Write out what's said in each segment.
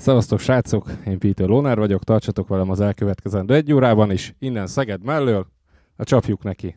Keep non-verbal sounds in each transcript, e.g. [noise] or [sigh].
Szevasztok srácok, én Peter Lóner vagyok, tartsatok velem az elkövetkezendő egy órában is, innen Szeged mellől, a csapjuk neki.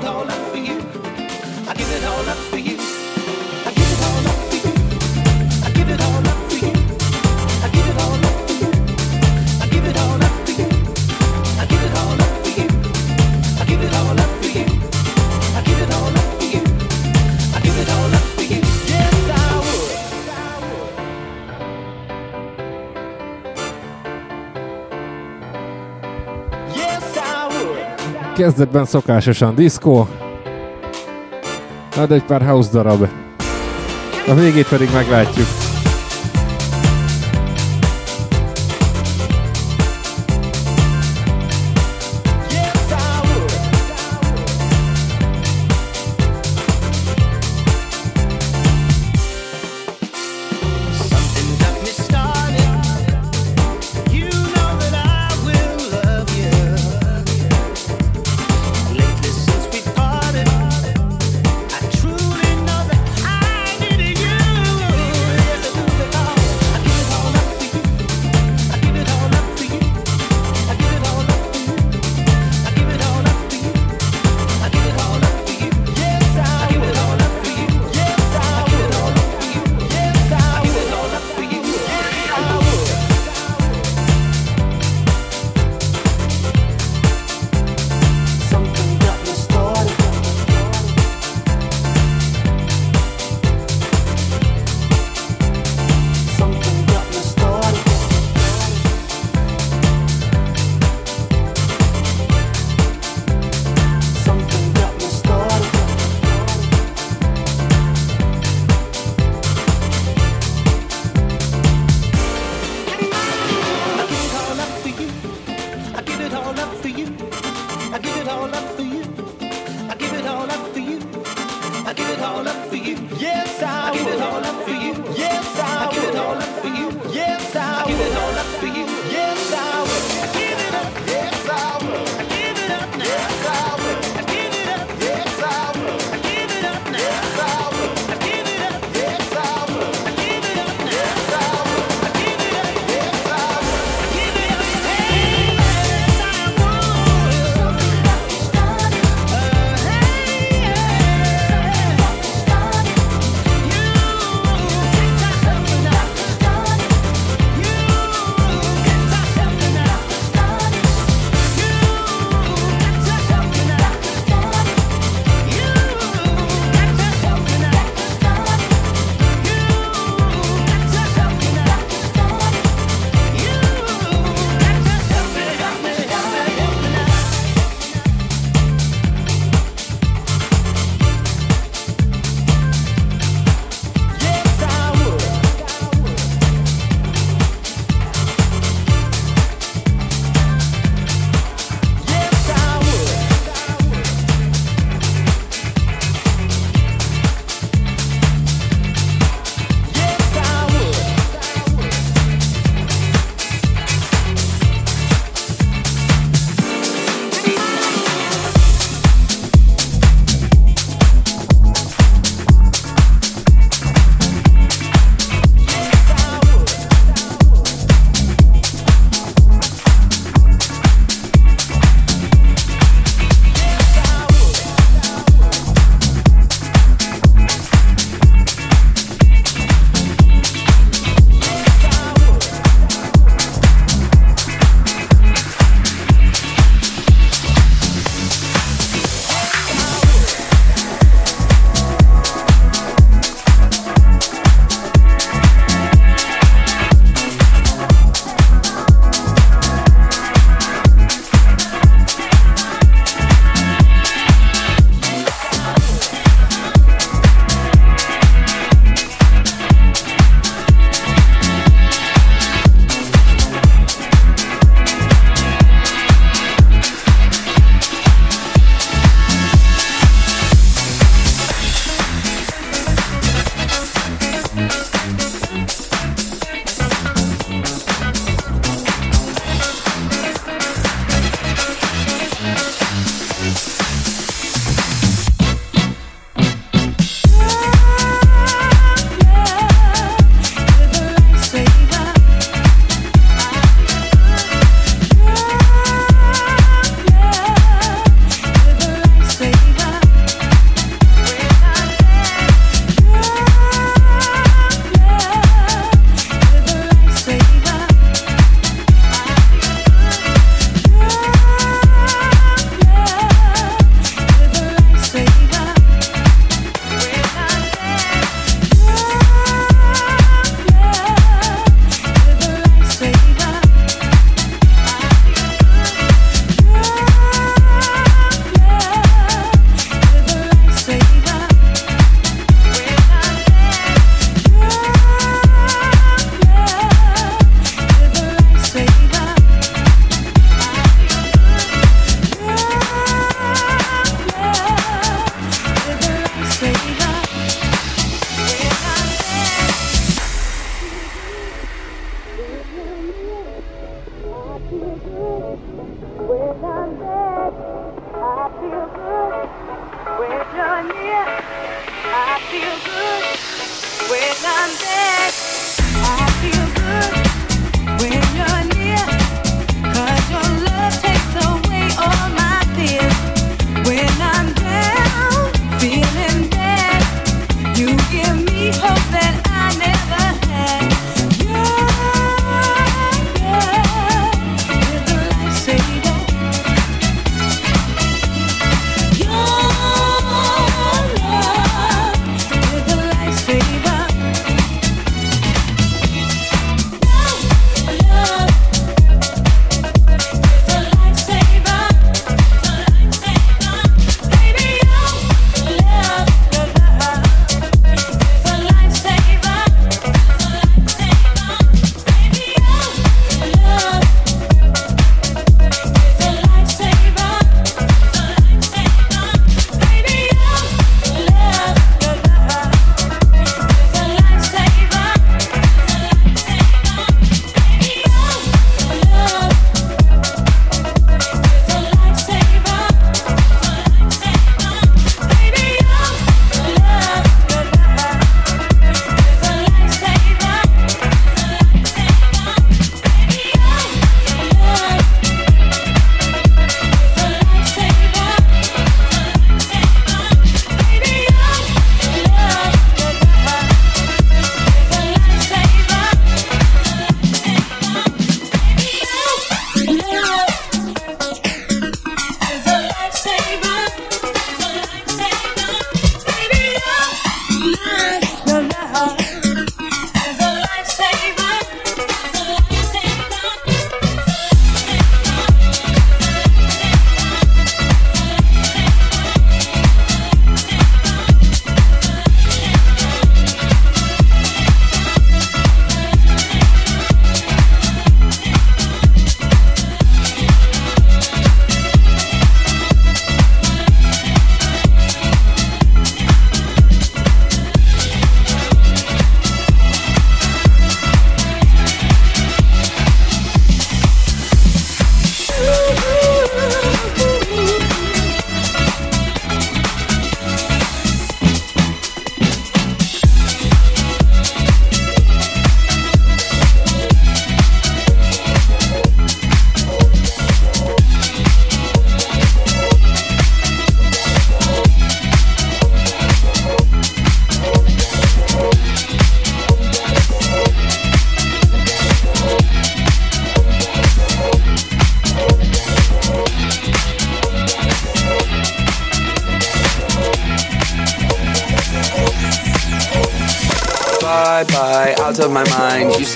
Thấu Kezdetben szokásosan diszkó, majd egy pár house darab. A végét pedig meglátjuk.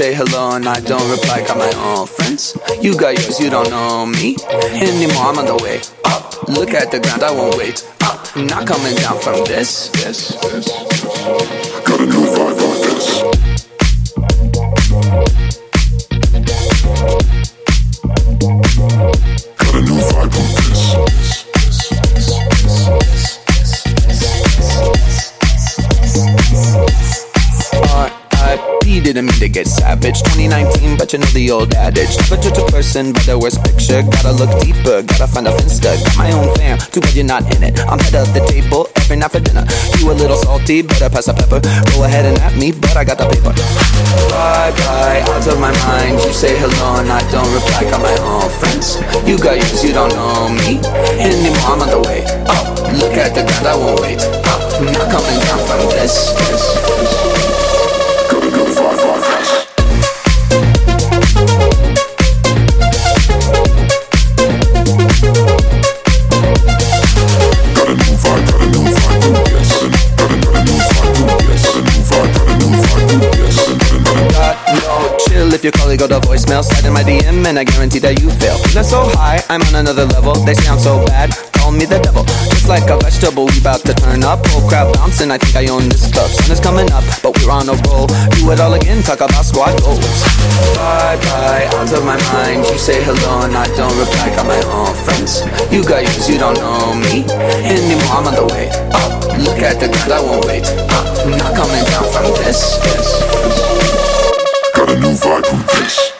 Say hello and I don't reply. Got my own friends. You got yours, you don't know me anymore. I'm on the way up. Look at the ground, I won't wait up. Not coming down from this. this, this. Got but you know the old adage. Never judge a person by their worst picture. Gotta look deeper, gotta find a finsta. Got my own fam, too bad you're not in it. I'm head of the table every night for dinner. You a little salty, better pass a pepper. Go ahead and at me, but I got the paper. Bye bye, out of my mind. You say hello and I don't reply. Got my own friends. You got yours, you don't know me anymore. I'm on the way. Oh, look at the ground, I won't wait. Oh, I'm not coming down from this. this, this. Colleague got a voicemail, slide in my DM and I guarantee that you fail. Feeling so high, I'm on another level. They sound so bad, call me the devil. Just like a vegetable, we about to turn up. Whole crowd bouncing, I think I own this club. Sun is coming up, but we're on a roll. Do it all again, talk about squad goals. Bye bye, out of my mind. You say hello and I don't reply. Got my own friends. You got yours, you don't know me anymore. I'm on the way. Look at the ground, I won't wait. I'm not coming down from this. this got a new vibe from this.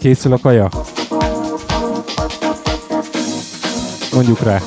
Készül a kaja? Mondjuk rá.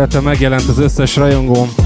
Ismételten megjelent az összes rajongóm.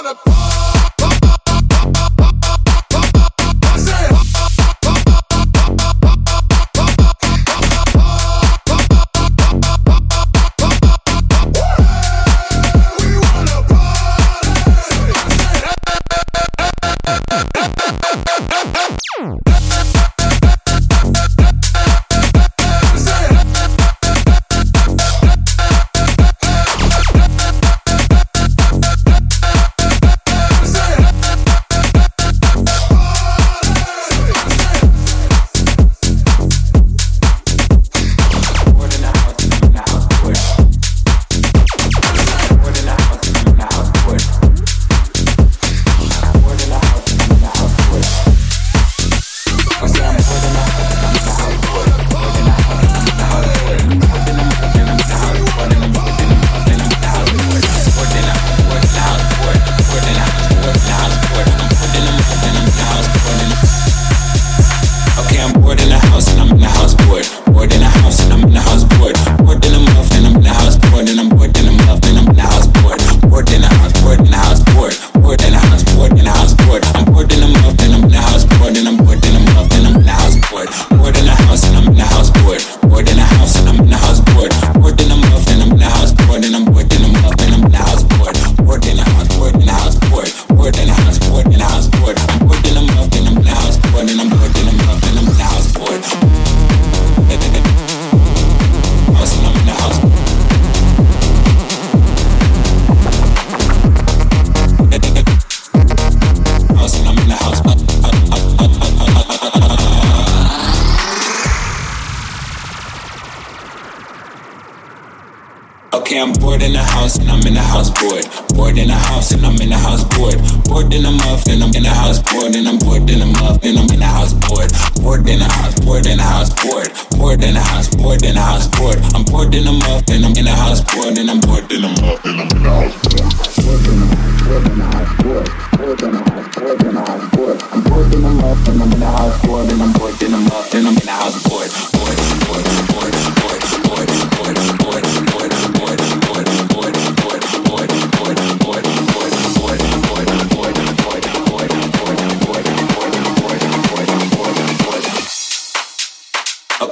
on a party. In the house, bored in the house bored. Bored in the house, bored in the house bored. I'm bored in the muff and I'm in the house bored and I'm bored in the muff and I'm in the house bored. Bored in the house, bored in the house bored. Bored in the house, bored in the house bored. I'm bored in the muff and I'm in the house bored and I'm bored in the muff and I'm in the house bored, bored, bored,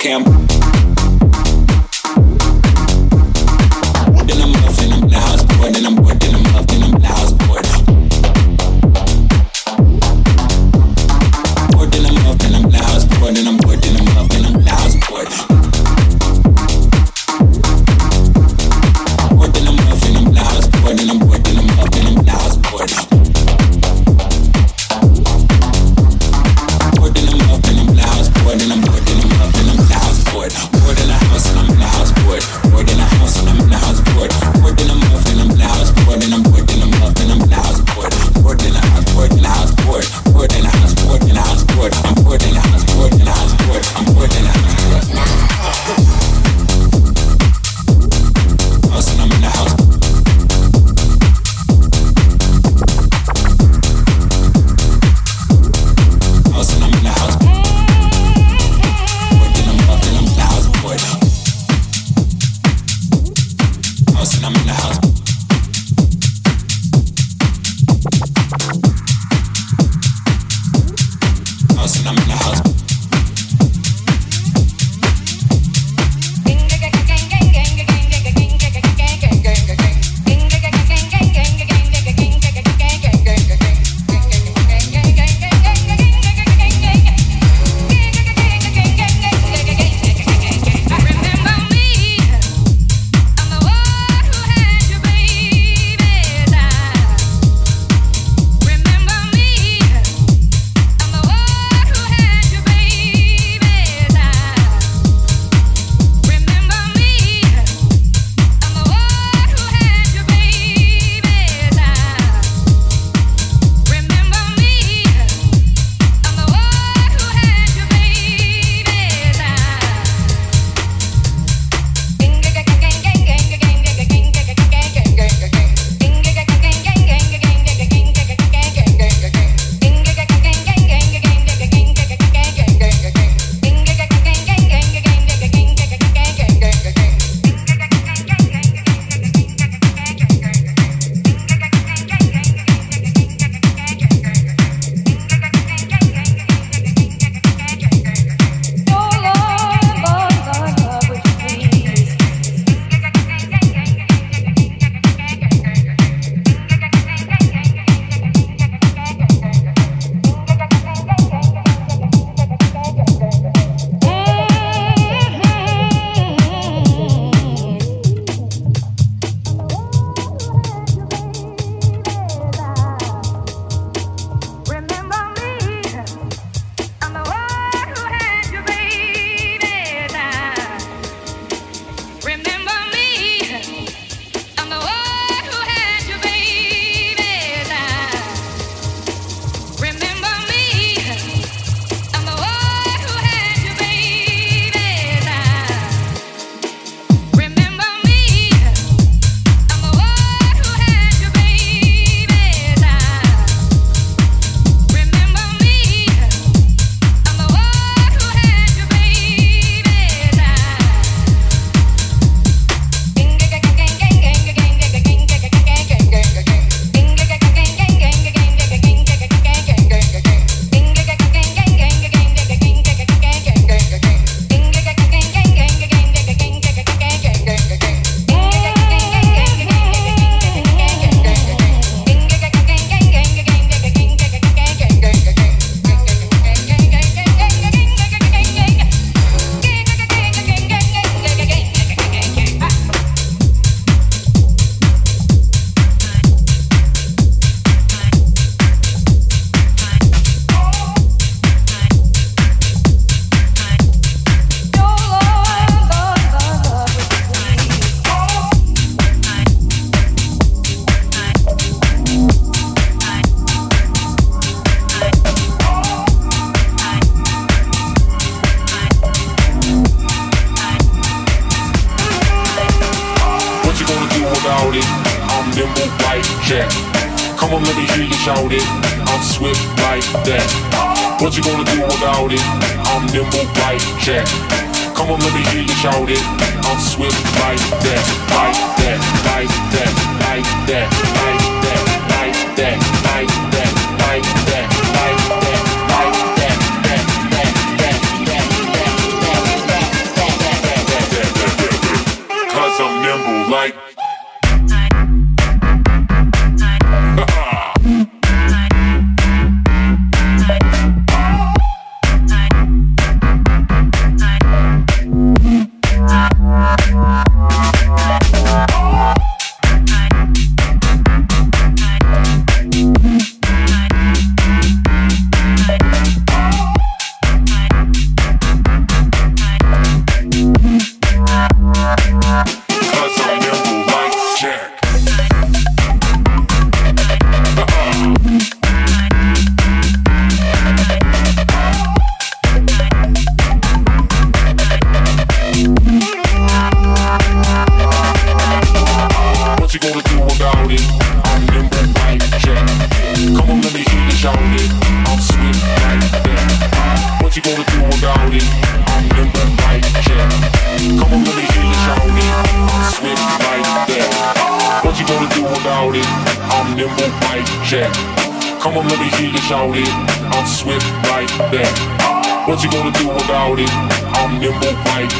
Okay,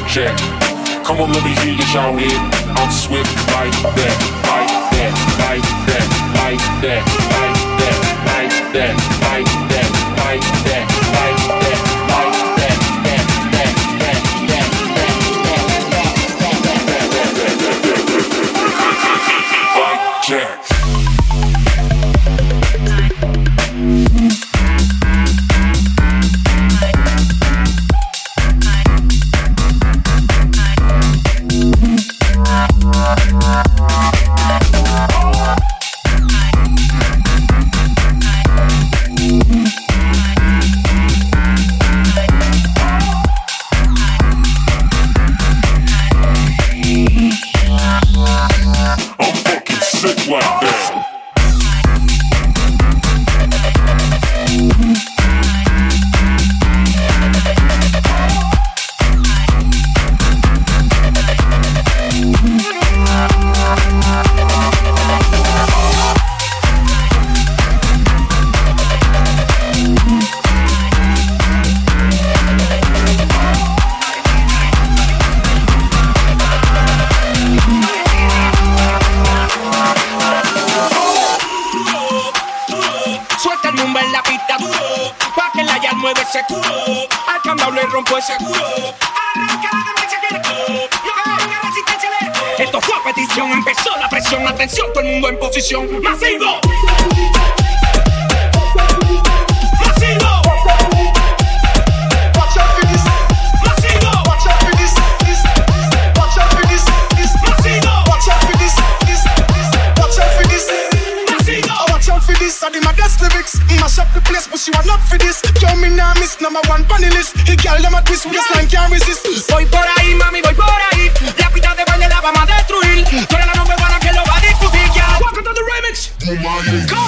Jack. Come on, let me hear you shout it. I'm swift like that, like that, like that, like that, like that, like that, like that, like that, like that, le Esto fue a petición, empezó la presión. Atención, todo el mundo en posición. ¡Masivo! Mash up the place, but she want not for this. Yo, me nah miss number one funny list. He girl them a twist with this line can't resist. Voy por ahí, mami, voy por ahí. La pista de baile la vamos a destruir. Tú eres la number one que lo va a discutir, ya. Welcome to the remix. Come.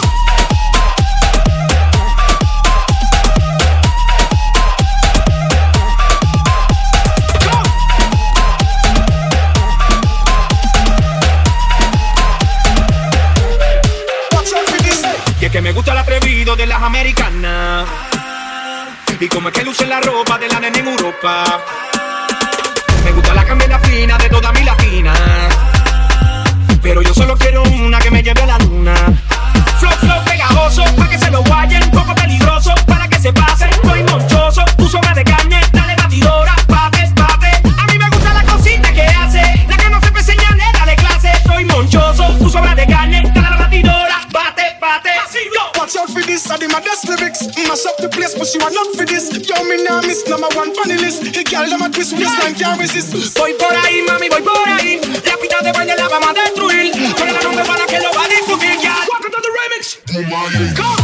Y como es que luce la ropa de la nena en Europa. Me gusta la cambia fina de toda mi latina. Pero yo solo quiero una que me lleve a la luna. Flow, flow pegajoso, pa' que se lo guayen. Poco peligroso, para que se pase. Estoy monchoso, out for this. I did my best lyrics. Mm, Mash up the place, but she want not for this. Yo, me nah miss number one funny list. He girl them a twist with this line can't resist. Voy por ahí, mami, voy por ahí. La pista de baile la vamos a destruir. Tú eres la number one que lo va a discutir, ya. Welcome to the remix. Come. Come.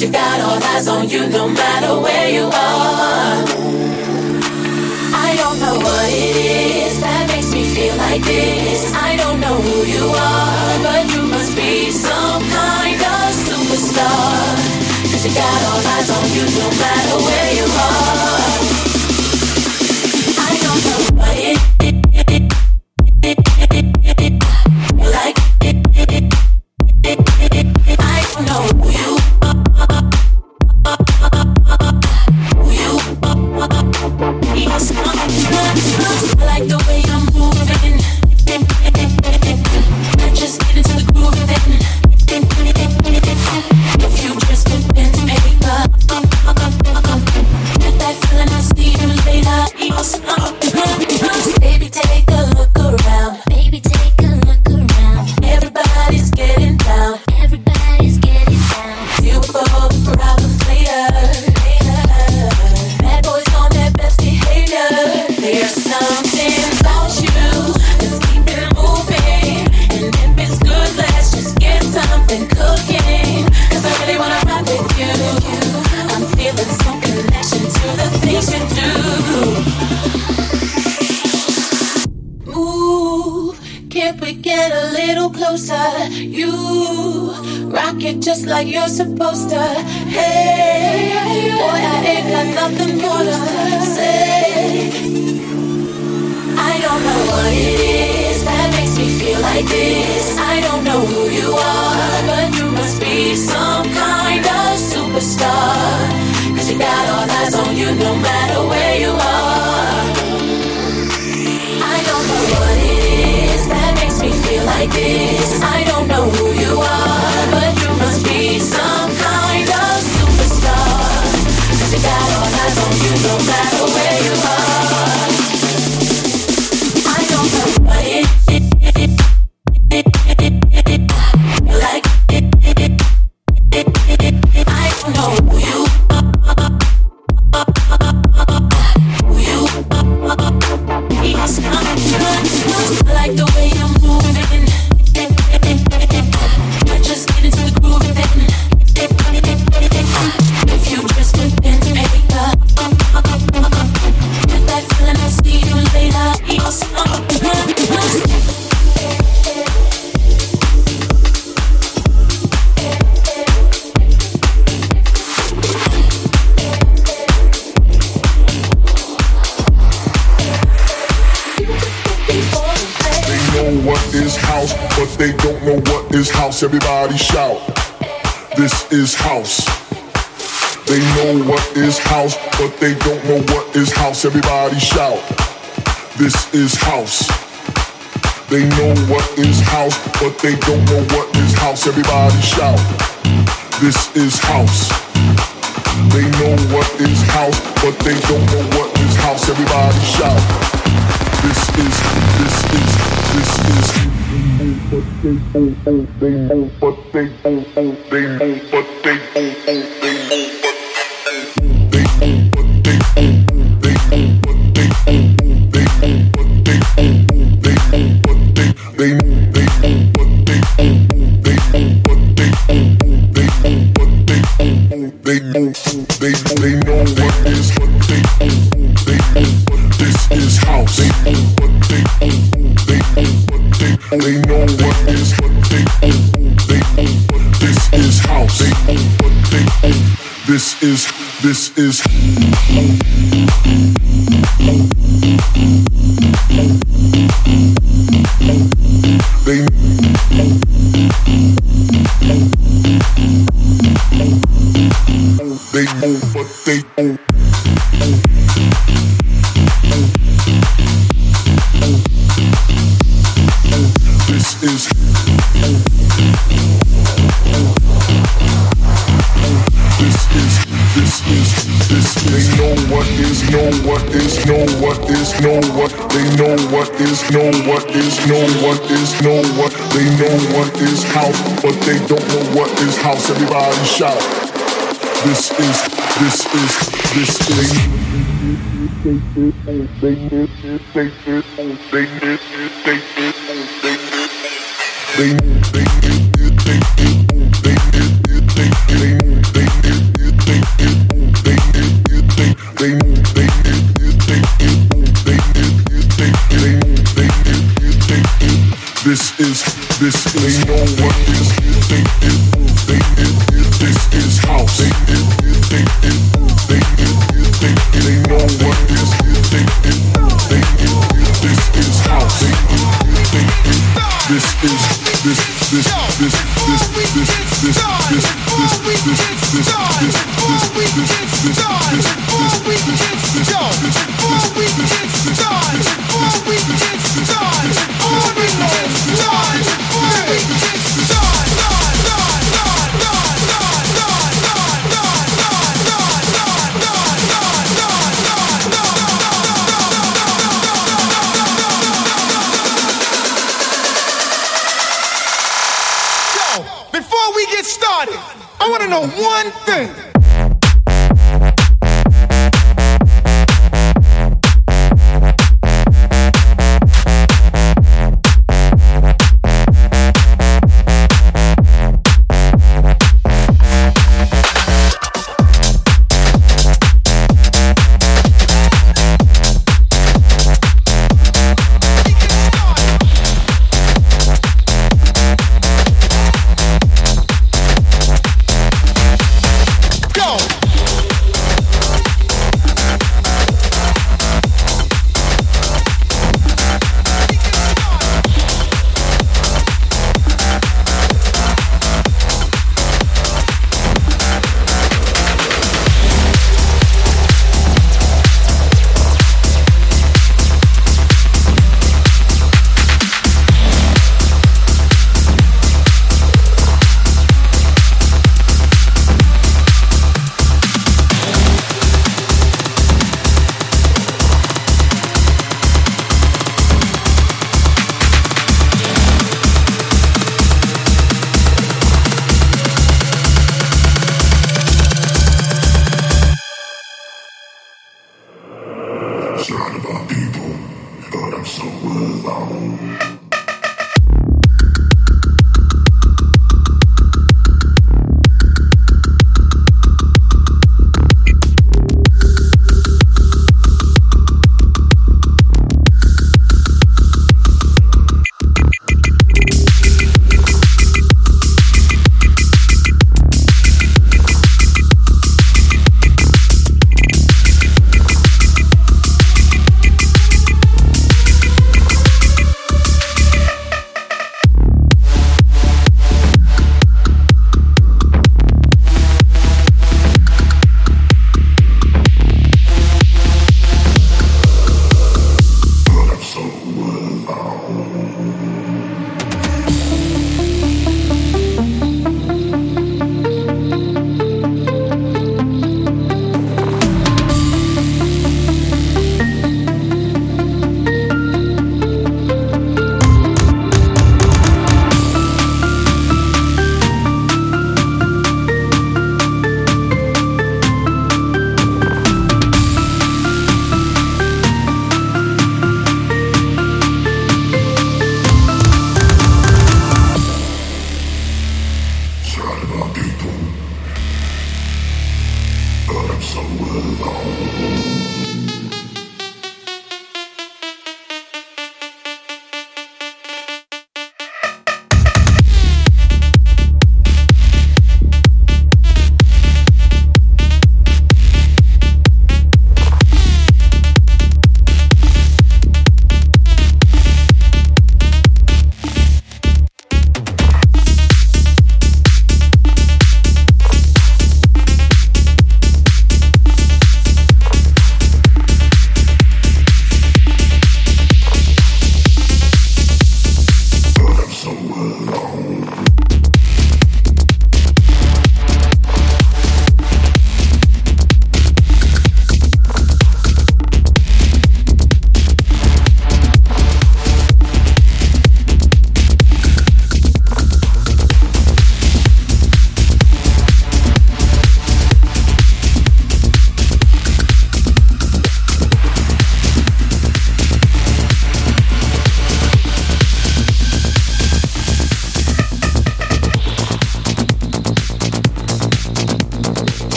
You got all eyes on you no matter where you are. I don't know what it is that makes me feel like this. I don't know who you are, but you must be some kind of superstar. Cause you got all eyes on you no matter where you are. Everybody but they don't know what is house. Everybody shout. This is house. They know what is house, but they don't know what is house. Everybody shout. This is, this is, this is but they don't, they but they don't, they but they know, but they don't. This is. This is. They know what is. Know what is. Know what is. Know what they know what is know what is know what is know what they know what is house but they don't know what is house everybody shout this is, this is, this is.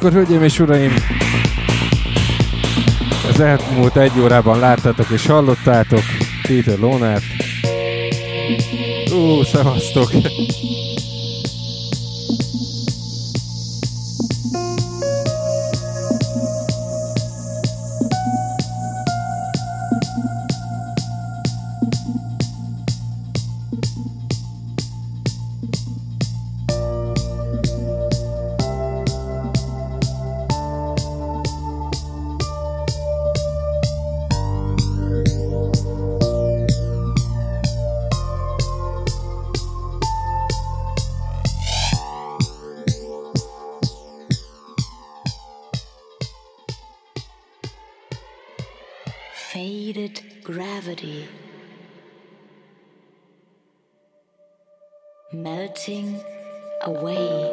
Akkor, hölgyeim és uraim, az elmúlt egy órában láttátok és hallottátok Peter Lonert. Ú, szevasztok! Sándorfalvának,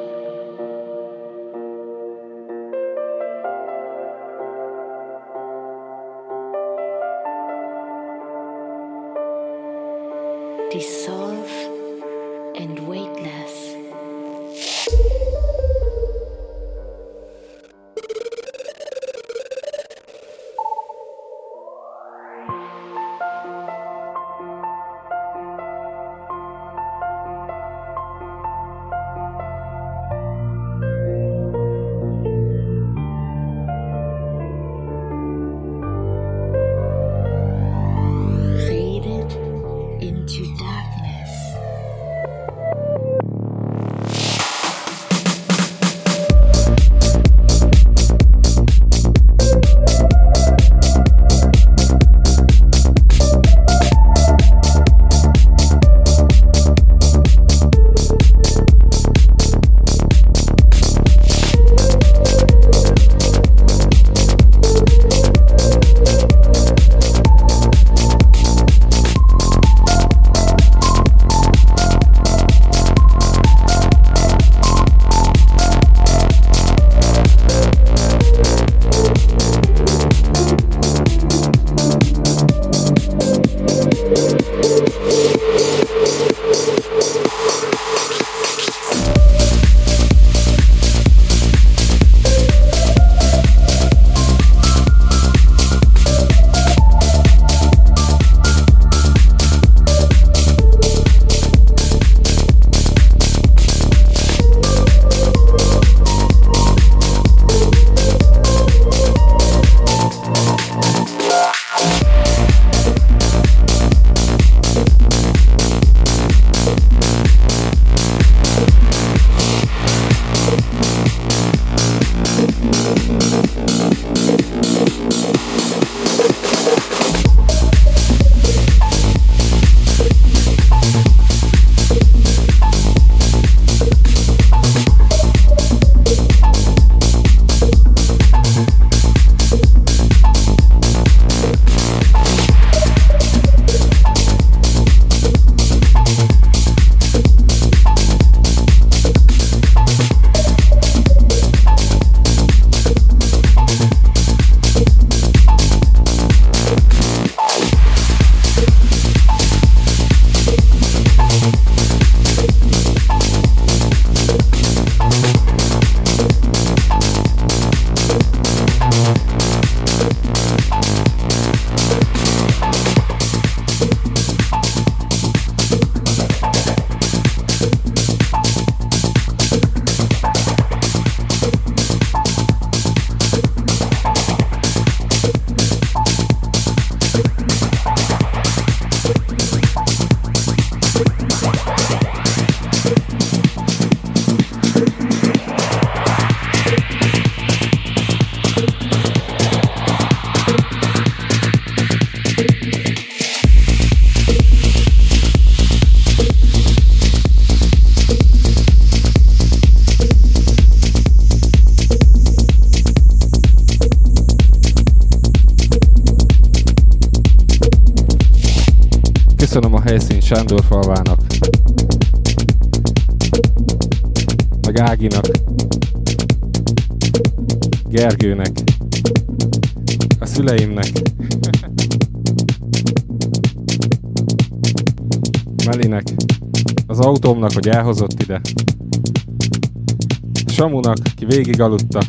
Gergőnek, a szüleimnek, [laughs] Melinek, az autómnak, hogy elhozott ide, Samunak, ki végig aludta,